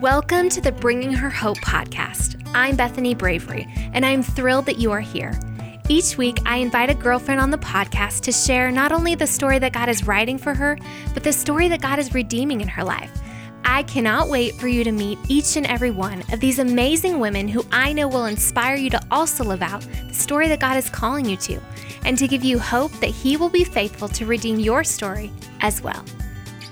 Welcome to the Bringing Her Hope podcast. I'm Bethany Bravery, and I'm thrilled that you are here. Each week, I invite a girlfriend on the podcast to share not only the story that God is writing for her, but the story that God is redeeming in her life. I cannot wait for you to meet each and every one of these amazing women who I know will inspire you to also live out the story that God is calling you to, and to give you hope that He will be faithful to redeem your story as well.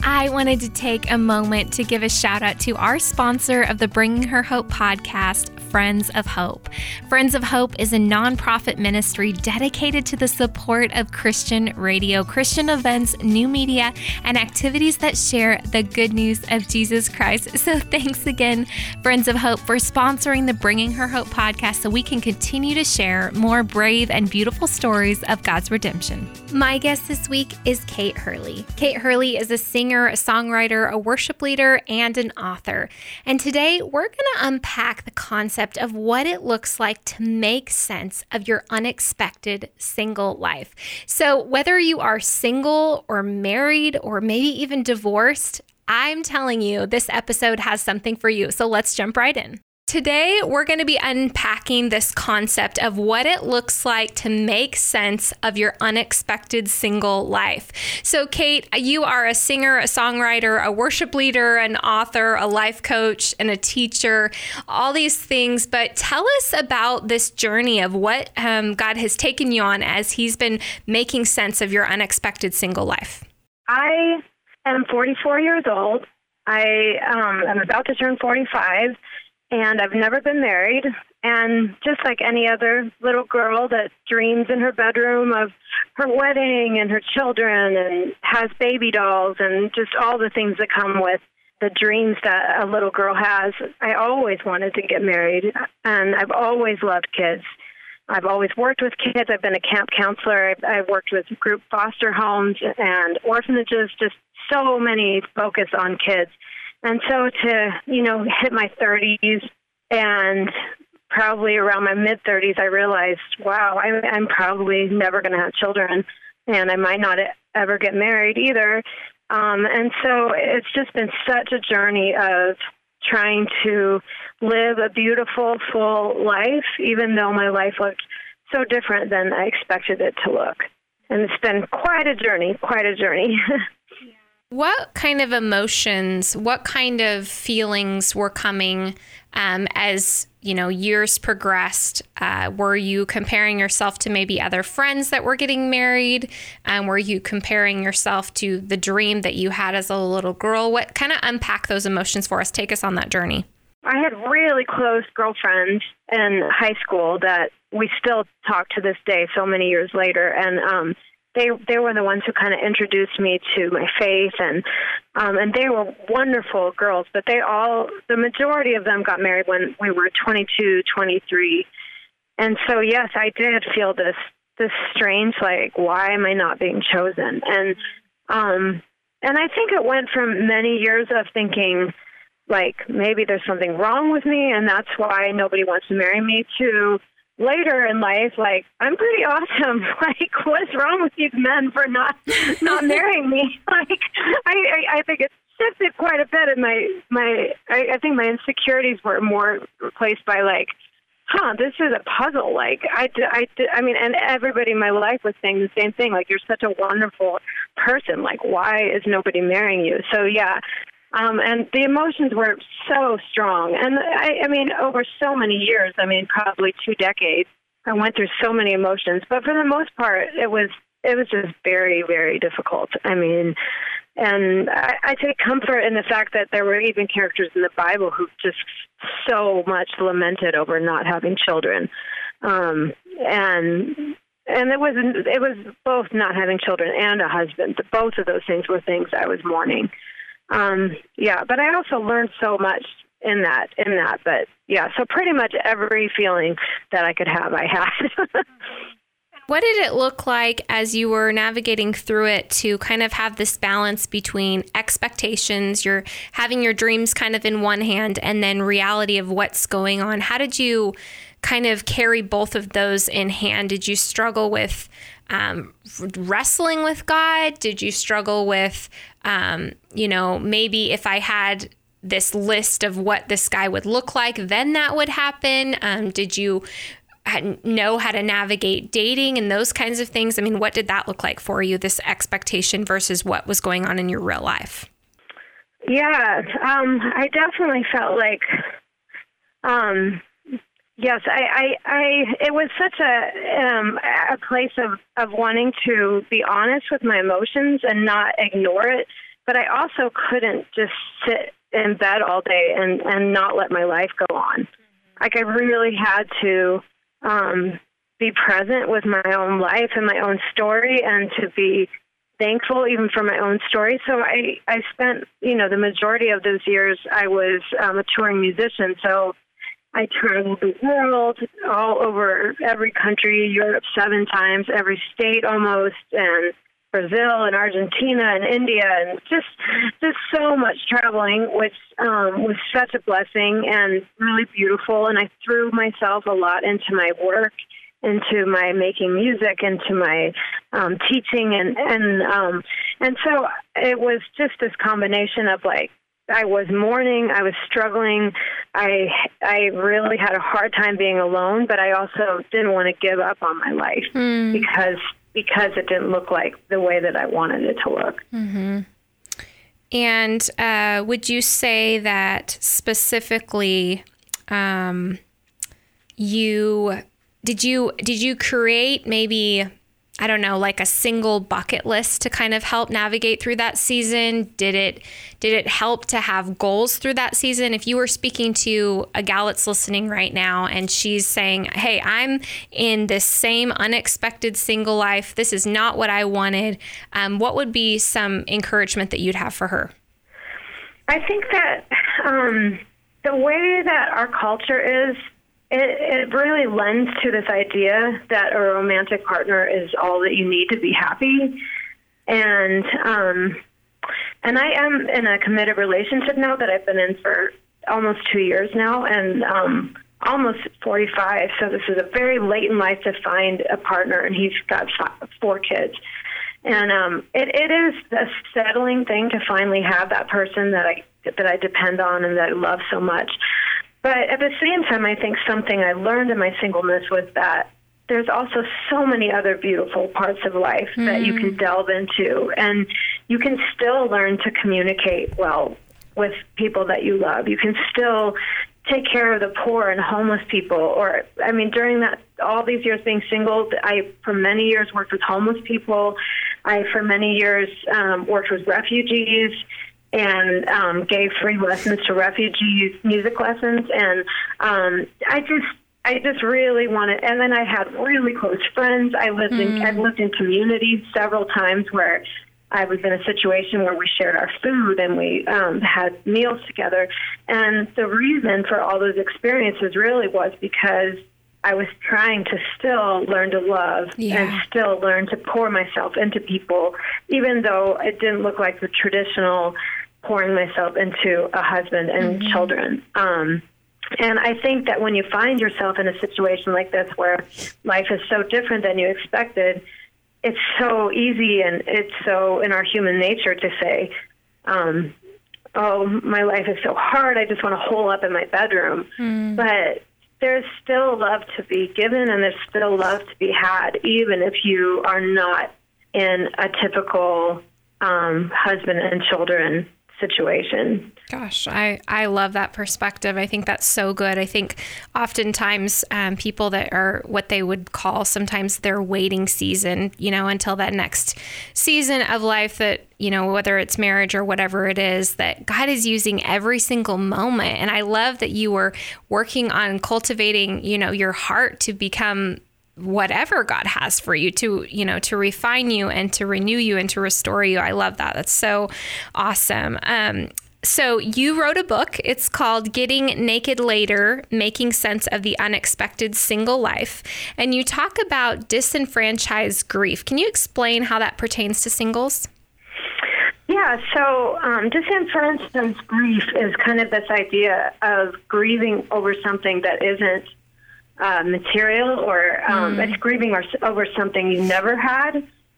I wanted to take a moment to give a shout out to our sponsor of the Bringing Her Hope podcast, Friends of Hope. Friends of Hope is a nonprofit ministry dedicated to the support of Christian radio, Christian events, new media, and activities that share the good news of Jesus Christ. So thanks again, Friends of Hope, for sponsoring the Bringing Her Hope podcast so we can continue to share more brave and beautiful stories of God's redemption. My guest this week is Kate Hurley. Kate Hurley is a singer, a songwriter, a worship leader, and an author. And today we're going to unpack the concept concept of what it looks like to make sense of your unexpected single life. So, whether you are single or married or maybe even divorced, I'm telling you, this episode has something for you. So, let's jump right in. Today, we're going to be unpacking this concept of what it looks like to make sense of your unexpected single life. So, Kate, you are a singer, a songwriter, a worship leader, an author, a life coach, and a teacher, all these things. But tell us about this journey of what um, God has taken you on as He's been making sense of your unexpected single life. I am 44 years old. I um, am about to turn 45 and I've never been married. And just like any other little girl that dreams in her bedroom of her wedding and her children and has baby dolls and just all the things that come with the dreams that a little girl has, I always wanted to get married. And I've always loved kids. I've always worked with kids. I've been a camp counselor. I've, I've worked with group foster homes and orphanages, just so many focus on kids. And so to, you know, hit my 30s and probably around my mid 30s, I realized, wow, I'm, I'm probably never going to have children and I might not ever get married either. Um, and so it's just been such a journey of trying to live a beautiful, full life, even though my life looked so different than I expected it to look. And it's been quite a journey, quite a journey. What kind of emotions, what kind of feelings were coming um, as you know years progressed? Uh, were you comparing yourself to maybe other friends that were getting married? Um, were you comparing yourself to the dream that you had as a little girl? What kind of unpack those emotions for us? Take us on that journey. I had really close girlfriends in high school that we still talk to this day, so many years later, and um, they they were the ones who kind of introduced me to my faith and um and they were wonderful girls but they all the majority of them got married when we were 22 23 and so yes i did feel this this strange like why am i not being chosen? And um and i think it went from many years of thinking like maybe there's something wrong with me and that's why nobody wants to marry me to later in life, like I'm pretty awesome. Like, what's wrong with these men for not not marrying me? Like, I, I I think it shifted quite a bit. And my my I, I think my insecurities were more replaced by like, huh, this is a puzzle. Like, I I I mean, and everybody in my life was saying the same thing. Like, you're such a wonderful person. Like, why is nobody marrying you? So yeah, um, and the emotions were so strong. And I, I mean, over so many years, I mean, probably two decades, I went through so many emotions. But for the most part, it was it was just very, very difficult. I mean, and I, I take comfort in the fact that there were even characters in the Bible who just so much lamented over not having children. Um, and and it was it was both not having children and a husband. Both of those things were things I was mourning um, yeah, but I also learned so much in that in that. But yeah, so pretty much every feeling that I could have, I had. What did it look like as you were navigating through it to kind of have this balance between expectations, you're having your dreams kind of in one hand, and then reality of what's going on? How did you kind of carry both of those in hand? Did you struggle with um, wrestling with God? Did you struggle with, um, you know, maybe if I had this list of what this guy would look like, then that would happen? Um, did you know how to navigate dating and those kinds of things? I mean, what did that look like for you, this expectation versus what was going on in your real life? Yeah, um, I definitely felt like, um, yes, I, I, I, it was such a, um, a place of, of wanting to be honest with my emotions and not ignore it. But I also couldn't just sit in bed all day and, and not let my life go on. Like I really had to um, be present with my own life and my own story and to be thankful even for my own story. So I, I spent, you know, the majority of those years I was um, a touring musician. So I traveled the world, all over every country, Europe seven times, every state almost, and Brazil and Argentina and India, and just just so much traveling, which um, was such a blessing and really beautiful. And I threw myself a lot into my work, into my making music, into my um, teaching, and and um, and so it was just this combination of like I was mourning, I was struggling, I I really had a hard time being alone, but I also didn't want to give up on my life mm. because because it didn't look like the way that I wanted it to look. Mm-hmm. And uh, would you say that specifically, um, you did you did you create maybe I don't know, like a single bucket list to kind of help navigate through that season? Did it did it help to have goals through that season? If you were speaking to a gal that's listening right now and she's saying, "Hey, I'm in this same unexpected single life. This is not what I wanted." Um, what would be some encouragement that you'd have for her? I think that um, the way that our culture is it, it really lends to this idea that a romantic partner is all that you need to be happy. And um, and I am in a committed relationship now that I've been in for almost two years now, and um, almost 45. So this is a very late in life to find a partner, and he's got five, four kids. And um, it, it is a settling thing to finally have that person that I that I depend on and that I love so much. But at the same time, I think something I learned in my singleness was that there's also so many other beautiful parts of life mm. that you can mm. delve into, and you can still learn to communicate well with people that you love. You can still take care of the poor and homeless people or i mean during that all these years being single i for many years worked with homeless people i for many years um, worked with refugees and um, gave free lessons to refugees, music lessons, and um, I just I just really wanted. And then I had really close friends. I lived mm. in I've lived in communities several times where I was in a situation where we shared our food and we um, had meals together. And the reason for all those experiences really was because I was trying to still learn to love yeah. and still learn to pour myself into people, even though it didn't look like the traditional pouring myself into a husband and mm-hmm. children. Um, and I think that when you find yourself in a situation like this where life is so different than you expected, it's so easy and it's so in our human nature to say, um, oh, my life is so hard. I just want to hole up in my bedroom. Mm. But there's still love to be given and there's still love to be had, even if you are not in a typical um, husband and children situation. Gosh, I, I love that perspective. I think that's so good. I think oftentimes um, people that are what they would call sometimes their waiting season, you know, until that next season of life that, you know, whether it's marriage or whatever it is, that God is using every single moment. And I love that you were working on cultivating, you know, your heart to become whatever God has for you to, you know, to refine you and to renew you and to restore you. I love that. That's so awesome. Um, so you wrote a book. It's called Getting Naked Later Making Sense of the Unexpected Single Life. And you talk about disenfranchised grief. Can you explain how that pertains to singles? Yeah, so um, disenfranchised grief is kind of this idea of grieving over something that isn't uh, material or um, mm. it's grieving or, over something you never had,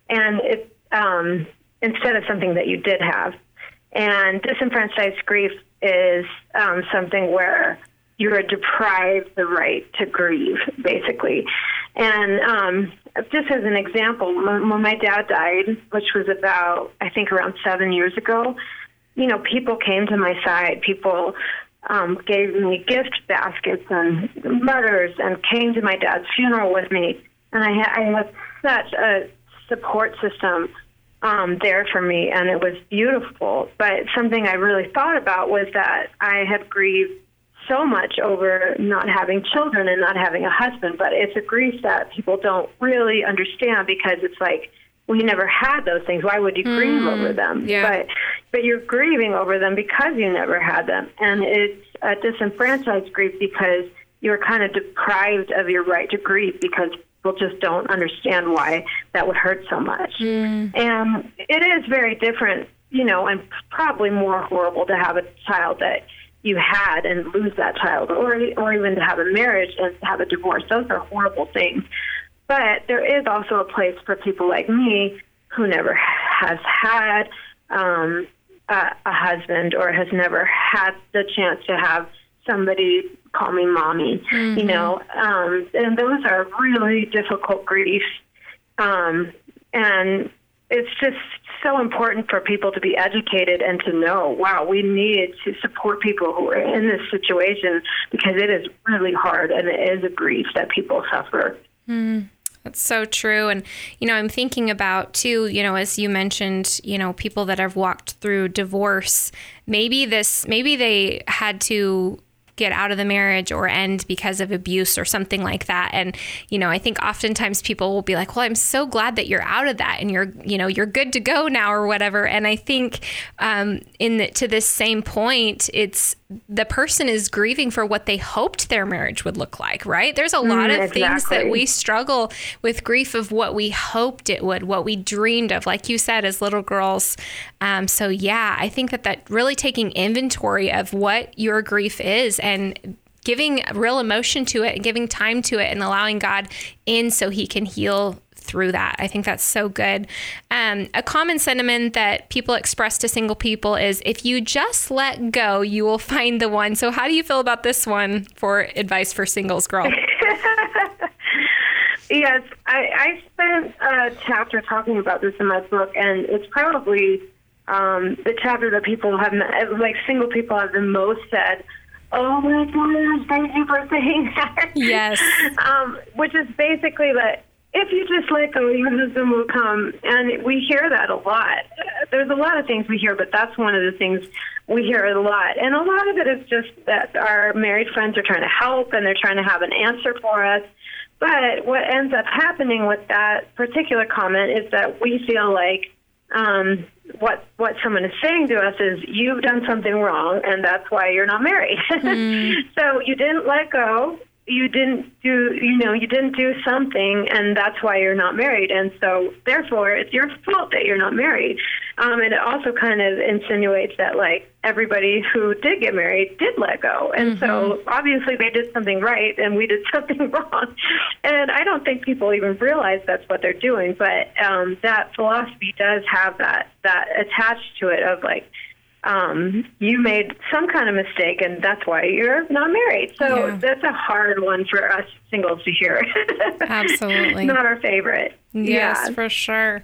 and it um, instead of something that you did have. And disenfranchised grief is um, something where you are deprived the right to grieve, basically. And um, just as an example, when my dad died, which was about, I think, around seven years ago, you know, people came to my side. People um, gave me gift baskets and letters and came to my dad's funeral with me. And I had, I had such a support system um, there for me, and it was beautiful. But something I really thought about was that I had grieved so much over not having children and not having a husband, but it's a grief that people don't really understand because it's like we never had those things. Why would you mm, grieve over them? Yeah. But but you're grieving over them because you never had them, and it's a disenfranchised grief because you're kind of deprived of your right to grieve because people just don't understand why that would hurt so much. Mm. And it is very different, you know, and probably more horrible to have a child that you had and lose that child, or or even to have a marriage and have a divorce. Those are horrible things. But there is also a place for people like me who never has had um, a, a husband or has never had the chance to have somebody call me mommy. Mm-hmm. You know, um, and those are really difficult griefs. Um, and it's just so important for people to be educated and to know, wow, we need to support people who are in this situation because it is really hard and it is a grief that people suffer. Mm. That's so true. And, you know, I'm thinking about too, you know, as you mentioned, you know, people that have walked through divorce, maybe this, maybe they had to get out of the marriage or end because of abuse or something like that and you know i think oftentimes people will be like well i'm so glad that you're out of that and you're you know you're good to go now or whatever and i think um, in the, to this same point it's the person is grieving for what they hoped their marriage would look like, right? There's a lot mm, of exactly. things that we struggle with grief of what we hoped it would, what we dreamed of, like you said, as little girls. Um, so, yeah, I think that that really taking inventory of what your grief is and giving real emotion to it and giving time to it and allowing God in so he can heal through that. I think that's so good. Um, a common sentiment that people express to single people is if you just let go, you will find the one. So, how do you feel about this one for advice for singles, girl? yes, I, I spent a chapter talking about this in my book, and it's probably um, the chapter that people have, like single people, have the most said. Oh my gosh, thank you for saying that. Yes. um, which is basically that if you just let go, your husband will come. And we hear that a lot. There's a lot of things we hear, but that's one of the things we hear a lot. And a lot of it is just that our married friends are trying to help and they're trying to have an answer for us. But what ends up happening with that particular comment is that we feel like um, what what someone is saying to us is you've done something wrong and that's why you're not married. Mm. so you didn't let go you didn't do you know you didn't do something and that's why you're not married. And so therefore it's your fault that you're not married. Um and it also kind of insinuates that like everybody who did get married did let go. And mm-hmm. so obviously they did something right and we did something wrong. And i don't think people even realize that's what they're doing but um that philosophy does have that that attached to it of like um, you made some kind of mistake, and that's why you're not married. So Yeah. that's a hard one for us singles to hear. Absolutely. not our favorite. Yes, Yeah. for sure.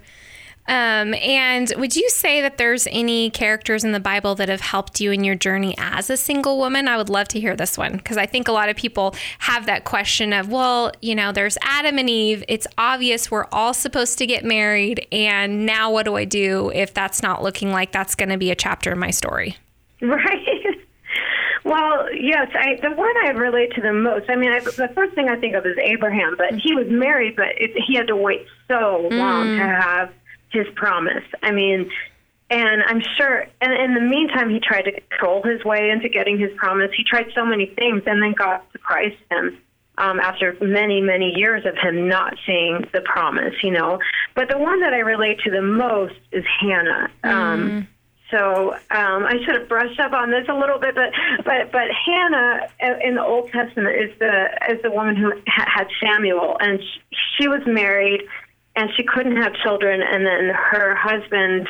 Um, and would you say that there's any characters in the Bible that have helped you in your journey as a single woman? I would love to hear this one because I think a lot of people have that question of, well, you know, there's Adam and Eve. It's obvious we're all supposed to get married. And now what do I do if that's not looking like that's going to be a chapter in my story? Right. Well, yes, I, the one I relate to the most. I mean, I, the first thing I think of is Abraham, but he was married, but it, he had to wait so long to have his promise. I mean, and I'm sure, and in the meantime, he tried to control his way into getting his promise. He tried so many things, and then God surprised him um, after many, many years of him not seeing the promise, you know. But the one that I relate to the most is Hannah. Um, so um, I should have brushed up on this a little bit, but but but Hannah uh, in the Old Testament is the is the woman who ha- had Samuel, and she, she was married, and she couldn't have children, and then her husband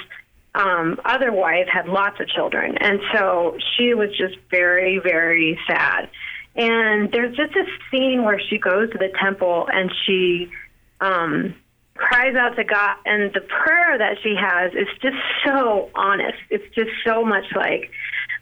um, other wife had lots of children, and so she was just very, very sad. And there's just this scene where she goes to the temple and she um, cries out to God, and the prayer that she has is just so honest. It's just so much like,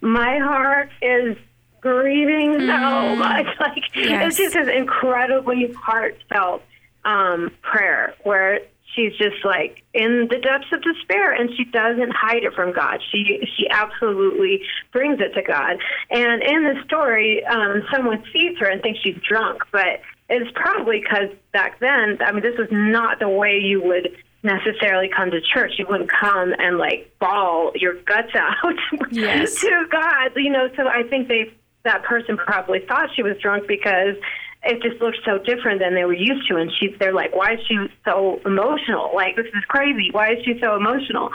my heart is grieving so mm. much. Like yes. it's just incredibly heartfelt um, prayer where she's just like in the depths of despair and she doesn't hide it from God. She she absolutely brings it to God. And in the story, um, someone sees her and thinks she's drunk, but it's probably because back then, I mean, this was not the way you would necessarily come to church. You wouldn't come and like bawl your guts out yes. to God, you know. So I think they that person probably thought she was drunk because it just looked so different than they were used to. And she, they're like, why is she so emotional? Like, this is crazy. Why is she so emotional?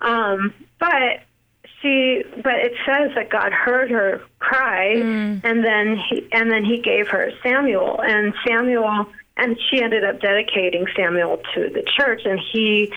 Um, but she, but it says that God heard her cry, mm. and then he, and then he gave her Samuel, and Samuel, and she ended up dedicating Samuel to the church, and he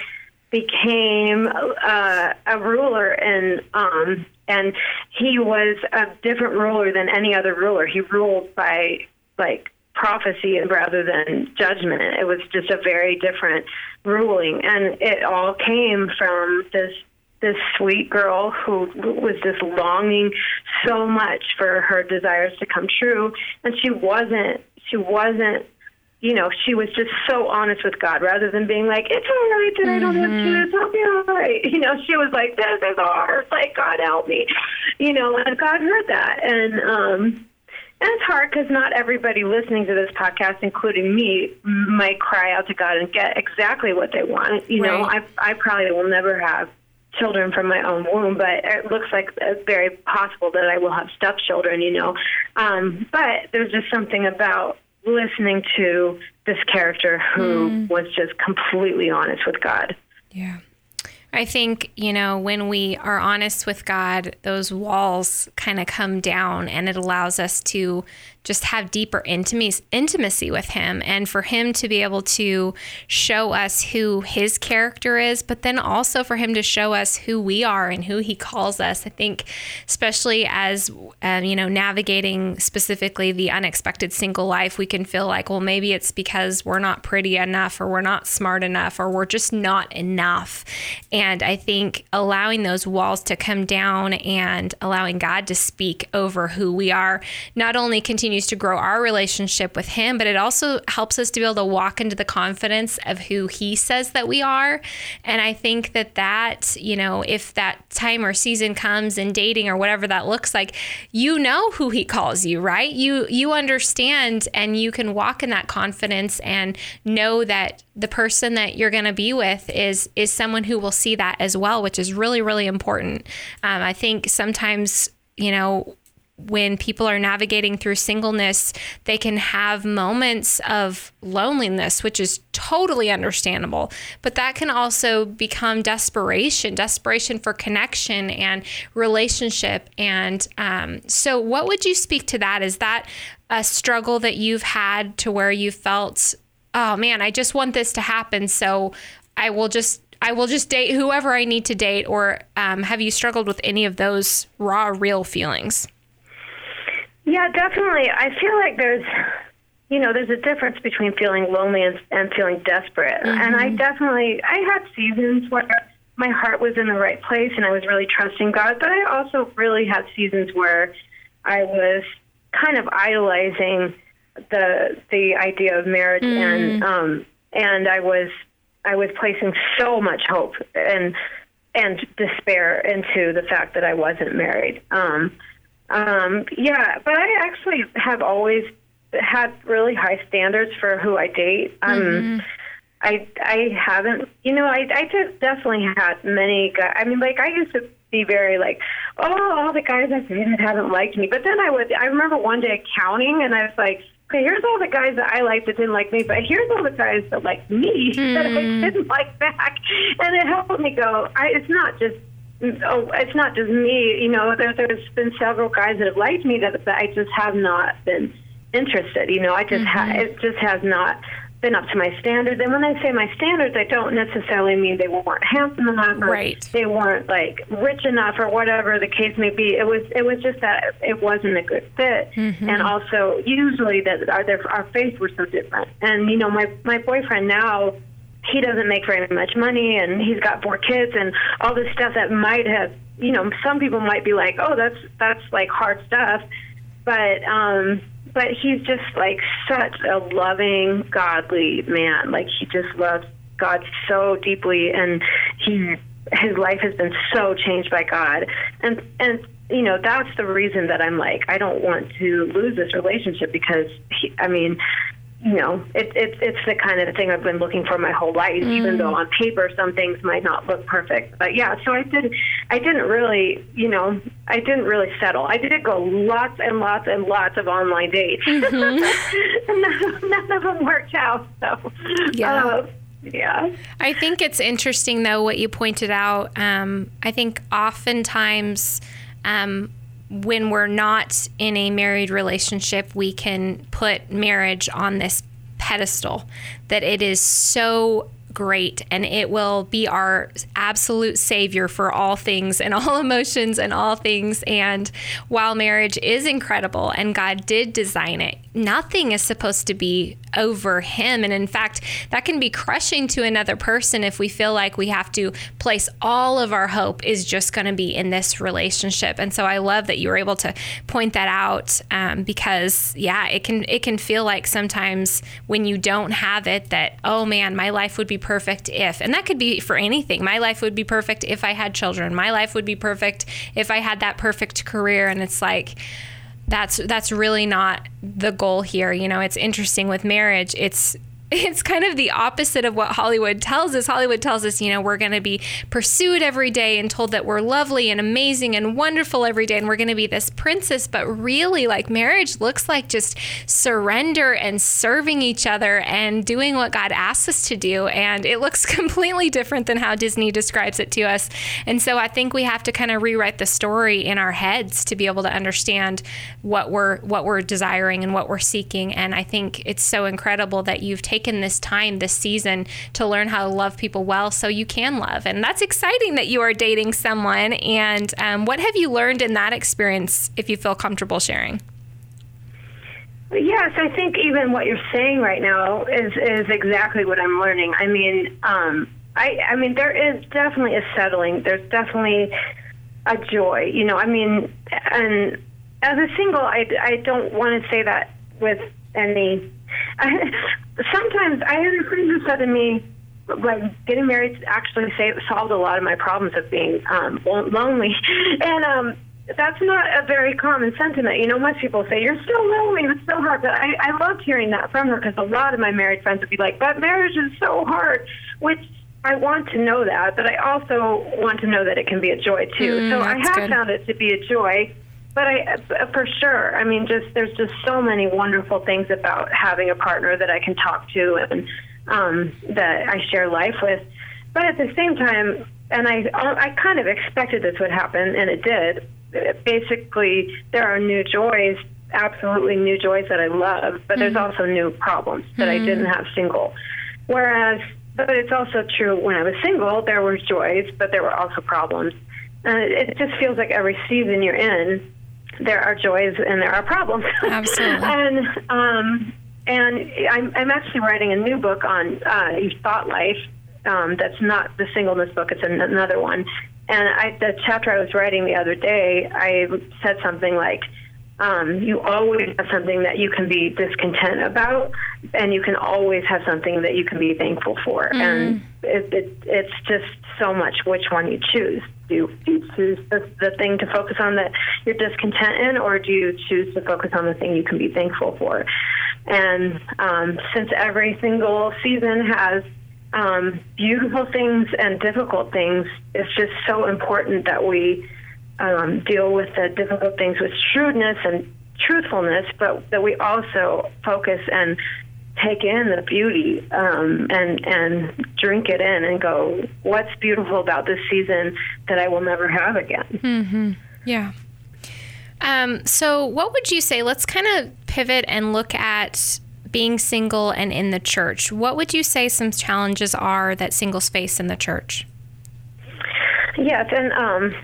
became uh, a ruler and um and he was a different ruler than any other ruler he ruled by like prophecy rather than judgment. It was just a very different ruling, and it all came from this this sweet girl who was just longing so much for her desires to come true, and she wasn't. She wasn't. You know, she was just so honest with God rather than being like, "It's all right that I don't have mm-hmm. kids. I'll be all right." You know, she was like, "This is hard. Like, God help me." You know, and God heard that, and um, and it's hard because not everybody listening to this podcast, including me, might cry out to God and get exactly what they want. You right. know, I I probably will never have children from my own womb, but it looks like it's very possible that I will have stepchildren. You know, um, but there's just something about listening to this character who mm. was just completely honest with God. Yeah. I think, you know, when we are honest with God, those walls kind of come down and it allows us to just have deeper intimacy with him and for him to be able to show us who his character is, but then also for him to show us who we are and who he calls us. I think, especially as, um, you know, navigating specifically the unexpected single life, we can feel like, well, maybe it's because we're not pretty enough or we're not smart enough or we're just not enough. And I think allowing those walls to come down and allowing God to speak over who we are not only continues continues to grow our relationship with Him, but it also helps us to be able to walk into the confidence of who He says that we are. And I think that that, you know, if that time or season comes in dating or whatever that looks like, you know who He calls you, right? You you understand and you can walk in that confidence and know that the person that you're going to be with is is someone who will see that as well, which is really really important. Um, I think sometimes you know when people are navigating through singleness, they can have moments of loneliness, which is totally understandable. But that can also become desperation, desperation for connection and relationship. And um, so, what would you speak to that? Is that a struggle that you've had to where you felt, oh man, I just want this to happen. So I will just I will just date whoever I need to date, or um, have you struggled with any of those raw, real feelings? Yeah, definitely. I feel like there's, you know, there's a difference between feeling lonely and, and feeling desperate. Mm-hmm. And I definitely, I had seasons where my heart was in the right place and I was really trusting God, but I also really had seasons where I was kind of idolizing the the idea of marriage mm. and um and I was I was placing so much hope and and despair into the fact that I wasn't married. Um um, yeah, but I actually have always had really high standards for who I date. Um, mm-hmm. I I haven't, you know, I I just definitely had many guys. I mean, like I used to be very like, oh, all the guys I've dated haven't liked me. But then I would, I remember one day counting, and I was like, okay, here's all the guys that I liked that didn't like me, but here's all the guys that liked me mm. that I mm-hmm. didn't like back, and it helped me go. I, it's not just oh, it's not just me. You know, there, there's been several guys that have liked me that, that I just have not been interested. You know, I just mm-hmm. ha- it just has not been up to my standards. And when I say my standards, I don't necessarily mean they weren't handsome enough or right. they weren't like rich enough or whatever the case may be. It was it was just that it wasn't a good fit, mm-hmm. and also usually that our our faiths were so different. And you know, my my boyfriend now. He doesn't make very much money, and he's got four kids, and all this stuff that might have, you know, some people might be like, "Oh, that's that's like hard stuff," but um, but he's just like such a loving, godly man. Like he just loves God so deeply, and he his life has been so changed by God, and and you know that's the reason that I'm like I don't want to lose this relationship because he, I mean you know, it, it, it's the kind of thing I've been looking for my whole life. Mm. Even though on paper some things might not look perfect, but yeah. So I did. I didn't really, you know, I didn't really settle. I did go lots and lots and lots of online dates. Mm-hmm. none, none, of them worked out. So yeah. Uh, yeah. I think it's interesting, though, what you pointed out. Um, I think oftentimes um, when we're not in a married relationship, we can put marriage on this pedestal that it is so great and it will be our absolute savior for all things and all emotions and all things. And while marriage is incredible and God did design it, nothing is supposed to be over him. And in fact, that can be crushing to another person if we feel like we have to place all of our hope is just going to be in this relationship. And so I love that you were able to point that out um, because yeah, it can it can feel like sometimes when you don't have it that oh man, my life would be perfect if, and that could be for anything. My life would be perfect if I had children. My life would be perfect if I had that perfect career. And it's like that's that's really not the goal here. You know, it's interesting with marriage. It's it's kind of the opposite of what Hollywood tells us. Hollywood tells us, you know, we're going to be pursued every day and told that we're lovely and amazing and wonderful every day and we're going to be this princess. But really, like marriage looks like just surrender and serving each other and doing what God asks us to do. And it looks completely different than how Disney describes it to us. And so I think we have to kind of rewrite the story in our heads to be able to understand what we're what we're desiring and what we're seeking. And I think it's so incredible that you've taken taken this time this season to learn how to love people well so you can love. And that's exciting that you are dating someone. And um, what have you learned in that experience if you feel comfortable sharing? Yes, I think even what you're saying right now is is exactly what I'm learning. I mean, um, I I mean there is definitely a settling. There's definitely a joy. You know, I mean, and as a single, I I don't want to say that with any I, sometimes I had a friend who said to me, like getting married actually saved, solved a lot of my problems of being um, lonely, and um, that's not a very common sentiment. You know, most people say you're still lonely, it's so hard. But I, I loved hearing that from her because a lot of my married friends would be like, "But marriage is so hard," which I want to know that, but I also want to know that it can be a joy too. Mm, so I have good. found it to be a joy but I, for sure, I mean, just there's just so many wonderful things about having a partner that I can talk to and um, that I share life with. But at the same time, and I, I kind of expected this would happen, and it did. Basically, there are new joys, absolutely new joys that I love, but mm-hmm. there's also new problems that mm-hmm. I didn't have single. Whereas, but it's also true when I was single, there were joys, but there were also problems. And it just feels like every season you're in, there are joys and there are problems. Absolutely. and um, and I'm, I'm actually writing a new book on uh, thought life. Um, that's not the singleness book; it's another one. And I, the chapter I was writing the other day, I said something like, um, "You always have something that you can be discontent about, and you can always have something that you can be thankful for." Mm. And it, it, it's just so much which one you choose do you choose the, the thing to focus on that you're discontent in, or do you choose to focus on the thing you can be thankful for? And um, since every single season has um, beautiful things and difficult things, it's just so important that we um, deal with the difficult things with shrewdness and truthfulness, but that we also focus and take in the beauty um, and and drink it in and go, what's beautiful about this season that I will never have again. Mm-hmm. Yeah. Um, so, what would you say? Let's kind of pivot and look at being single and in the church. What would you say some challenges are that singles face in the church? Yes, and um,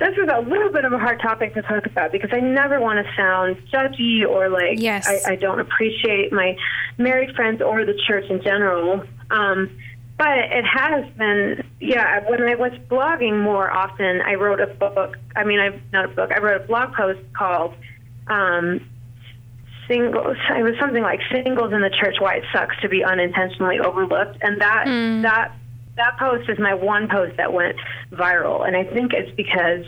this is a little bit of a hard topic to talk about because I never want to sound judgy or like yes. I, I don't appreciate my married friends or the church in general. Um, but it has been, yeah. When I was blogging more often, I wrote a book. I mean, I not a book. I wrote a blog post called um, "Singles." It was something like "Singles in the Church: Why It Sucks to Be Unintentionally Overlooked," and that mm. that that post is my one post that went viral, and I think it's because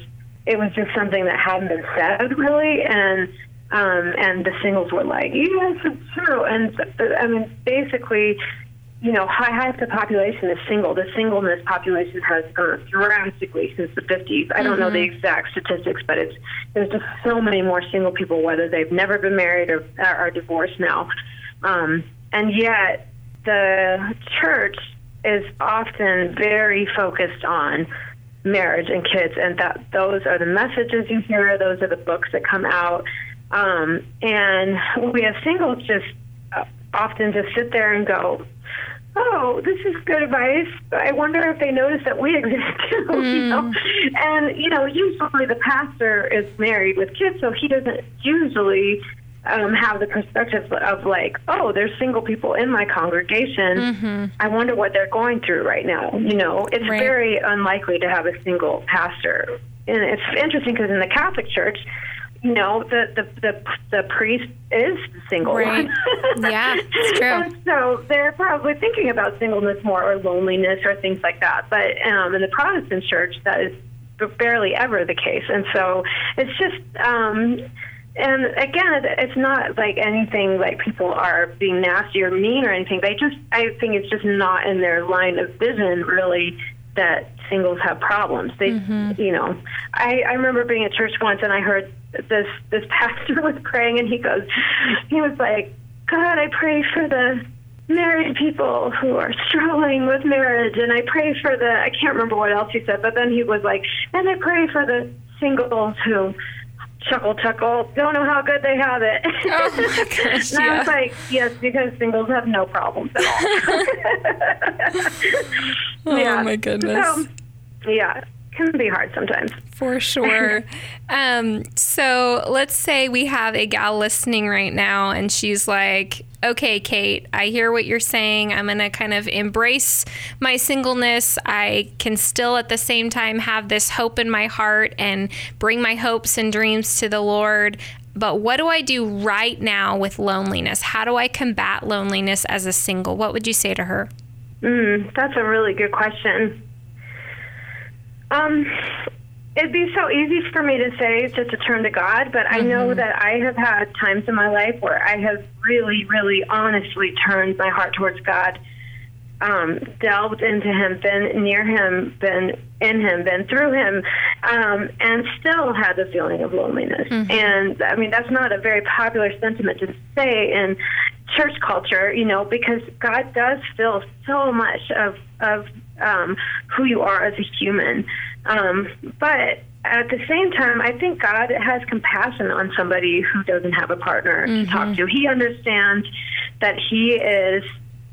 it was just something that hadn't been said really, and um, and the singles were like, yes, it's true, and I mean, basically, you know, high half the population is single. The singleness population has gone drastically since the 50s. I don't mm-hmm. know the mm-hmm. exact statistics, but it's there's just so many more single people, whether they've never been married or are divorced now, um, and yet the church is often very focused on marriage and kids, and that those are the messages you hear. Those are the books that come out, um, and we have singles just uh, often just sit there and go, "Oh, this is good advice." I wonder if they notice that we exist too. Mm. You know, and you know, usually the pastor is married with kids, so he doesn't usually um, have the perspective of like, oh, there's single people in my congregation. Mm-hmm. I wonder what they're going through right now. You know, it's right. very unlikely to have a single pastor, and it's interesting because in the Catholic Church, you know, the the the, the priest is single. Right. yeah, it's true. and so they're probably thinking about singleness more or loneliness or things like that. But um, in the Protestant Church, that is barely ever the case, and so it's just. Um, and again, it's not like anything like people are being nasty or mean or anything. They just, I think it's just not in their line of vision really that singles have problems. They, mm-hmm. you know, I, I remember being at church once and I heard this this pastor was praying and he goes, he was like, God, I pray for the married people who are struggling with marriage and I pray for the I can't remember what else he said, but then he was like, and I pray for the singles who chuckle chuckle. Don't know how good they have it. Oh my gosh, and yeah. i was like yes because singles have no problems at all. Oh yeah. my goodness. So, yeah can be hard sometimes. For sure. um, so let's say we have a gal listening right now and she's like, okay, Kate, I hear what you're saying. I'm going to kind of embrace my singleness. I can still at the same time have this hope in my heart and bring my hopes and dreams to the Lord. But what do I do right now with loneliness? How do I combat loneliness as a single? What would you say to her? Mm, that's a really good question. Um, it'd be so easy for me to say just to turn to God, but I mm-hmm. know that I have had times in my life where I have really, really honestly turned my heart towards God, um, delved into Him, been near Him, been in Him, been through Him, um, and still had the feeling of loneliness. Mm-hmm. And I mean, that's not a very popular sentiment to say in church culture, you know, because God does fill so much of of um, who you are as a human. Um, but at the same time, I think God has compassion on somebody who doesn't have a partner mm-hmm. to talk to. He understands that He is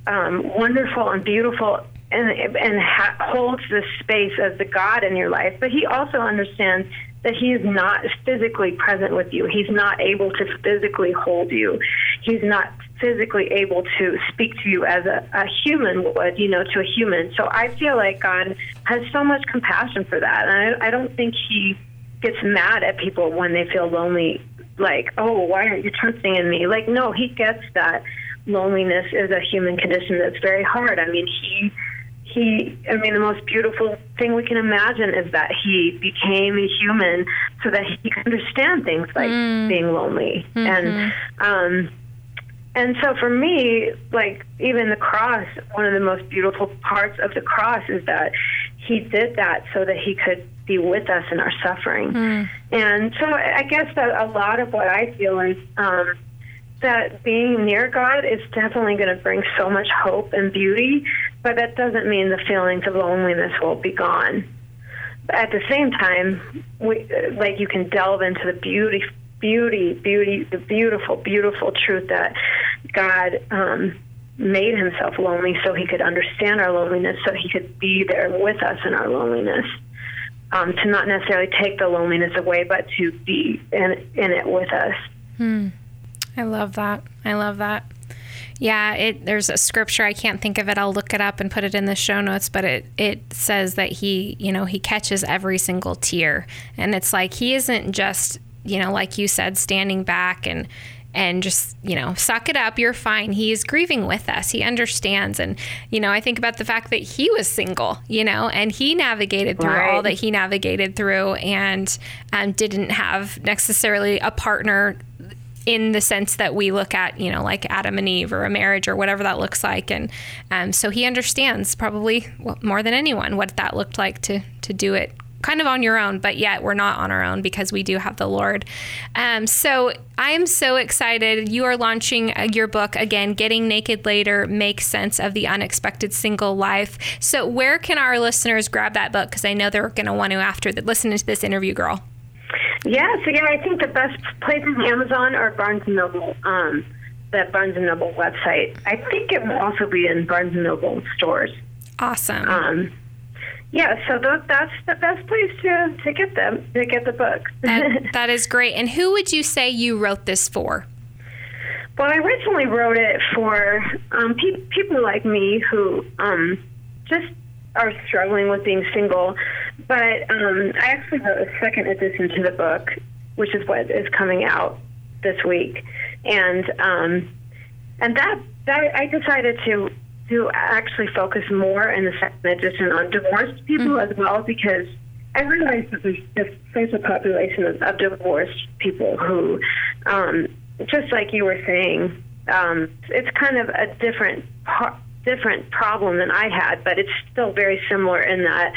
um, wonderful and beautiful and, and ha- holds this space as the God in your life, but He also understands that he is not physically present with you. He's not able to physically hold you. He's not physically able to speak to you as a, a human would, you know, to a human. So I feel like God has so much compassion for that. And I, I don't think he gets mad at people when they feel lonely, like, oh, why aren't you trusting in me? Like, no, he gets that loneliness is a human condition that's very hard. I mean, he he i mean the most beautiful thing we can imagine is that he became a human so that he could understand things like mm. being lonely mm-hmm. and um and so for me, like even the cross, one of the most beautiful parts of the cross is that he did that so that he could be with us in our suffering. Mm. And so I guess that a lot of what I feel is um, that being near God is definitely going to bring so much hope and beauty, but that doesn't mean the feelings of loneliness will be gone. But at the same time, we, like you can delve into the beauty beauty, beauty, the beautiful, beautiful truth that God um, made himself lonely so he could understand our loneliness, so he could be there with us in our loneliness. Um, to not necessarily take the loneliness away, but to be in, in it with us. Hmm. I love that. I love that. Yeah, it there's a scripture I can't think of it. I'll look it up and put it in the show notes, but it it says that he, you know, he catches every single tear. And it's like he isn't just, you know, like you said standing back and and just you know suck it up you're fine he is grieving with us he understands and you know i think about the fact that he was single you know and he navigated through right. all that he navigated through and um, didn't have necessarily a partner in the sense that we look at, you know, like Adam and Eve or a marriage or whatever that looks like. And um, so he understands probably more than anyone what that looked like to to do it kind of on your own, but yet we're not on our own because we do have the Lord. Um, so I am so excited. You are launching uh, your book again, Getting Naked Later Make Sense of the Unexpected Single Life. So, where can our listeners grab that book? Because I know they're going to want to after the, listen to this interview, girl. Yeah, so yeah, I think the best place is Amazon or Barnes and Noble. Um, the Barnes and Noble website. I think it will also be in Barnes and Noble stores. Awesome. Um, yeah, so th- that's the best place to, to get them to get the book. that, that is great. And who would you say you wrote this for? Well, I originally wrote it for um, pe- people like me who um, just are struggling with being single. But um, I actually wrote a second edition to the book, which is what is coming out this week, and um, and that that I decided to to actually focus more in the second edition on divorced people mm-hmm. as well because I realized that there's, there's a population of, of divorced people who, um, just like you were saying, um, it's kind of a different different problem than I had, but it's still very similar in that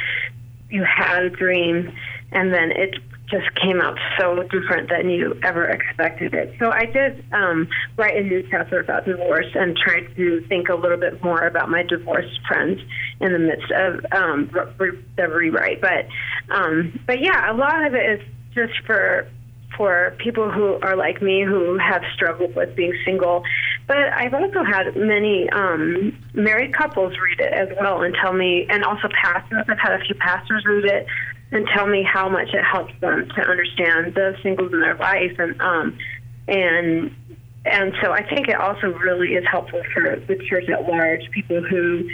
you had a dream and then it just came out so different than you ever expected it. So I did um, write a new chapter about divorce and tried to think a little bit more about my divorced friends in the midst of um, re- the rewrite. But um, but yeah, a lot of it is just for for people who are like me who have struggled with being single. But I've also had many um, married couples read it as well and tell me, and also pastors. I've had a few pastors read it and tell me how much it helps them to understand the singles in their life and um and and so I think it also really is helpful for the church at large, people who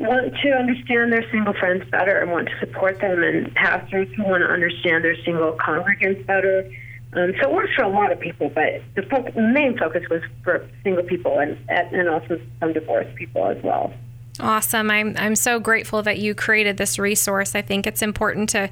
want to understand their single friends better and want to support them, and pastors who want to understand their single congregants better. Um, so it works for a lot of people, but the, fo- main focus was for single people and and also some divorced people as well. Awesome. I'm, I'm so grateful that you created this resource. I think it's important to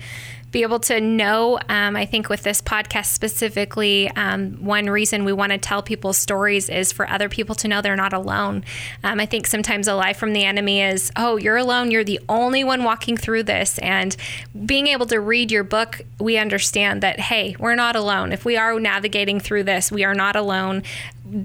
be able to know. Um, I think with this podcast specifically, um, one reason we want to tell people's stories is for other people to know they're not alone. Um, I think sometimes a lie from the enemy is, oh, you're alone. You're the only one walking through this. And being able to read your book, we understand that, hey, we're not alone. If we are navigating through this, we are not alone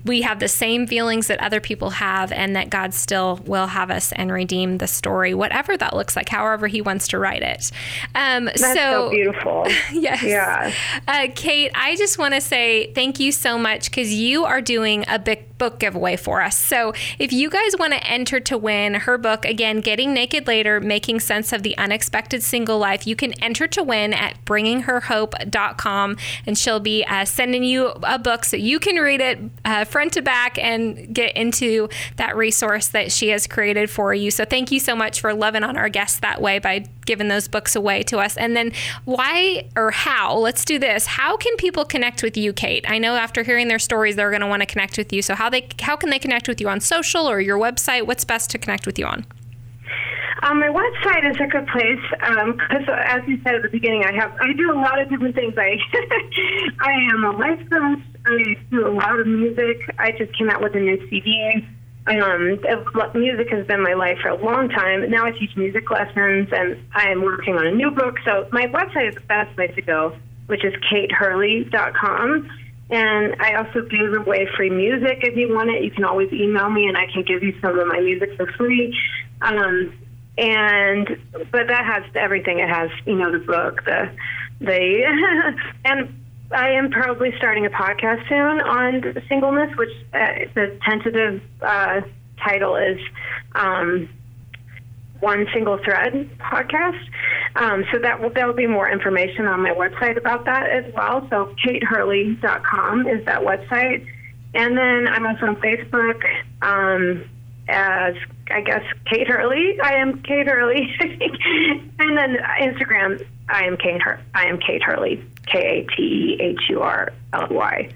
we have the same feelings that other people have, and that God still will have us and redeem the story, whatever that looks like, however He wants to write it. Um, so, so beautiful. yes. Yeah. Uh, Kate, I just want to say thank you so much because you are doing a big book giveaway for us. So if you guys want to enter to win her book, again, Getting Naked Later, Making Sense of the Unexpected Single Life, you can enter to win at bringingherhope.com, and she'll be uh, sending you a book so you can read it. Uh, uh, front to back and get into that resource that she has created for you. So thank you so much for loving on our guests that way by giving those books away to us. And then why or how, let's do this. How can people connect with you, Kate? I know after hearing their stories, they're going to want to connect with you. So how they how can they connect with you on social or your website? What's best to connect with you on? Um, my website is a good place because, um, as you said at the beginning, I have I do a lot of different things. I I am a life coach. I do a lot of music. I just came out with a new CD. Um, music has been my life for a long time. Now I teach music lessons, and I am working on a new book. So my website is the best place to go, which is katehurley.com. And I also give away free music if you want it. You can always email me, and I can give you some of my music for free. Um, and but that has everything. It has you know the book, the the and I am probably starting a podcast soon on singleness, which uh, the tentative uh, title is um, One Single Thread Podcast. Um, so that will there will be more information on my website about that as well. So katehurley.com is that website, and then I'm also on Facebook um, as I guess Kate Hurley. I am Kate Hurley, and then Instagram. I am Kate. Hur- I am Kate Hurley. K A T H U R L Y.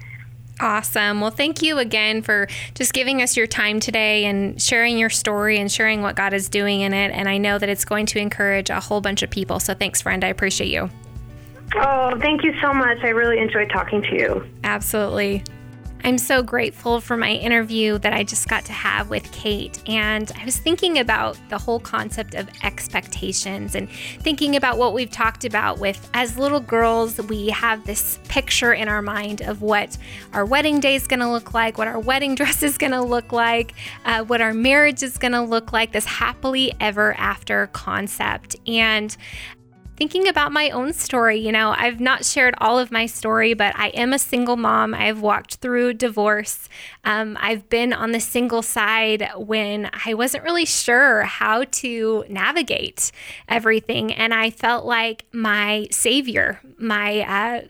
Awesome. Well, thank you again for just giving us your time today and sharing your story and sharing what God is doing in it. And I know that it's going to encourage a whole bunch of people. So thanks, friend. I appreciate you. Oh, thank you so much. I really enjoyed talking to you. Absolutely. I'm so grateful for my interview that I just got to have with Kate. And I was thinking about the whole concept of expectations and thinking about what we've talked about with as little girls, we have this picture in our mind of what our wedding day is going to look like, what our wedding dress is going to look like, uh, what our marriage is going to look like, this happily ever after concept. And thinking about my own story. You know, I've not shared all of my story, but I am a single mom. I've walked through divorce. Um, I've been on the single side when I wasn't really sure how to navigate everything. And I felt like my savior, my, uh,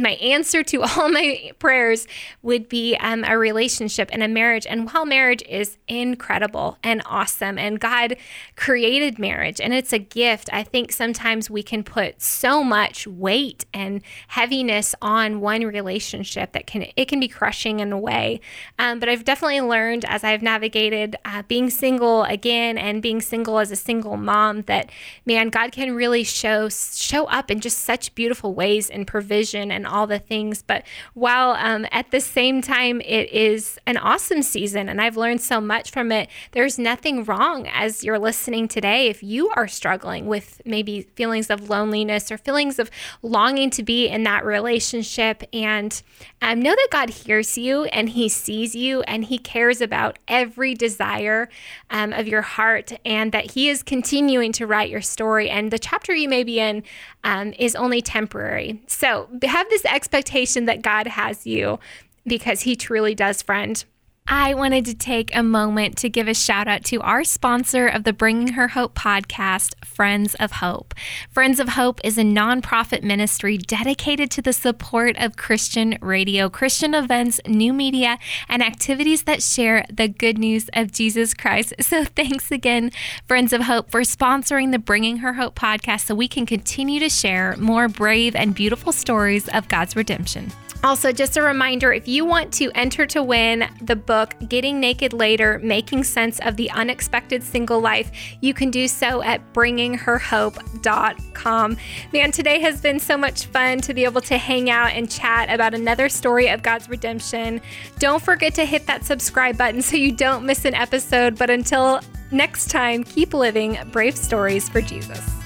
my answer to all my prayers would be um, a relationship and a marriage. And while marriage is incredible and awesome, and God created marriage and it's a gift, I think sometimes we can put so much weight and heaviness on one relationship that can it can be crushing in a way. Um, but I've definitely learned as I've navigated uh, being single again and being single as a single mom that man, God can really show show up in just such beautiful ways in provision and all the things. But while um, at the same time, it is an awesome season and I've learned so much from it, there's nothing wrong as you're listening today if you are struggling with maybe feelings of loneliness or feelings of longing to be in that relationship. And um, know that God hears you and He sees you and He cares about every desire um, of your heart and that He is continuing to write your story. And the chapter you may be in um, is only temporary. So have expectation that God has you because He truly does, friend. I wanted to take a moment to give a shout out to our sponsor of the Bringing Her Hope podcast, Friends of Hope. Friends of Hope is a nonprofit ministry dedicated to the support of Christian radio, Christian events, new media, and activities that share the good news of Jesus Christ. So thanks again, Friends of Hope, for sponsoring the Bringing Her Hope podcast so we can continue to share more brave and beautiful stories of God's redemption. Also, just a reminder if you want to enter to win the book Getting Naked Later Making Sense of the Unexpected Single Life, you can do so at bringingherhope.com. Man, today has been so much fun to be able to hang out and chat about another story of God's redemption. Don't forget to hit that subscribe button so you don't miss an episode. But until next time, keep living brave stories for Jesus.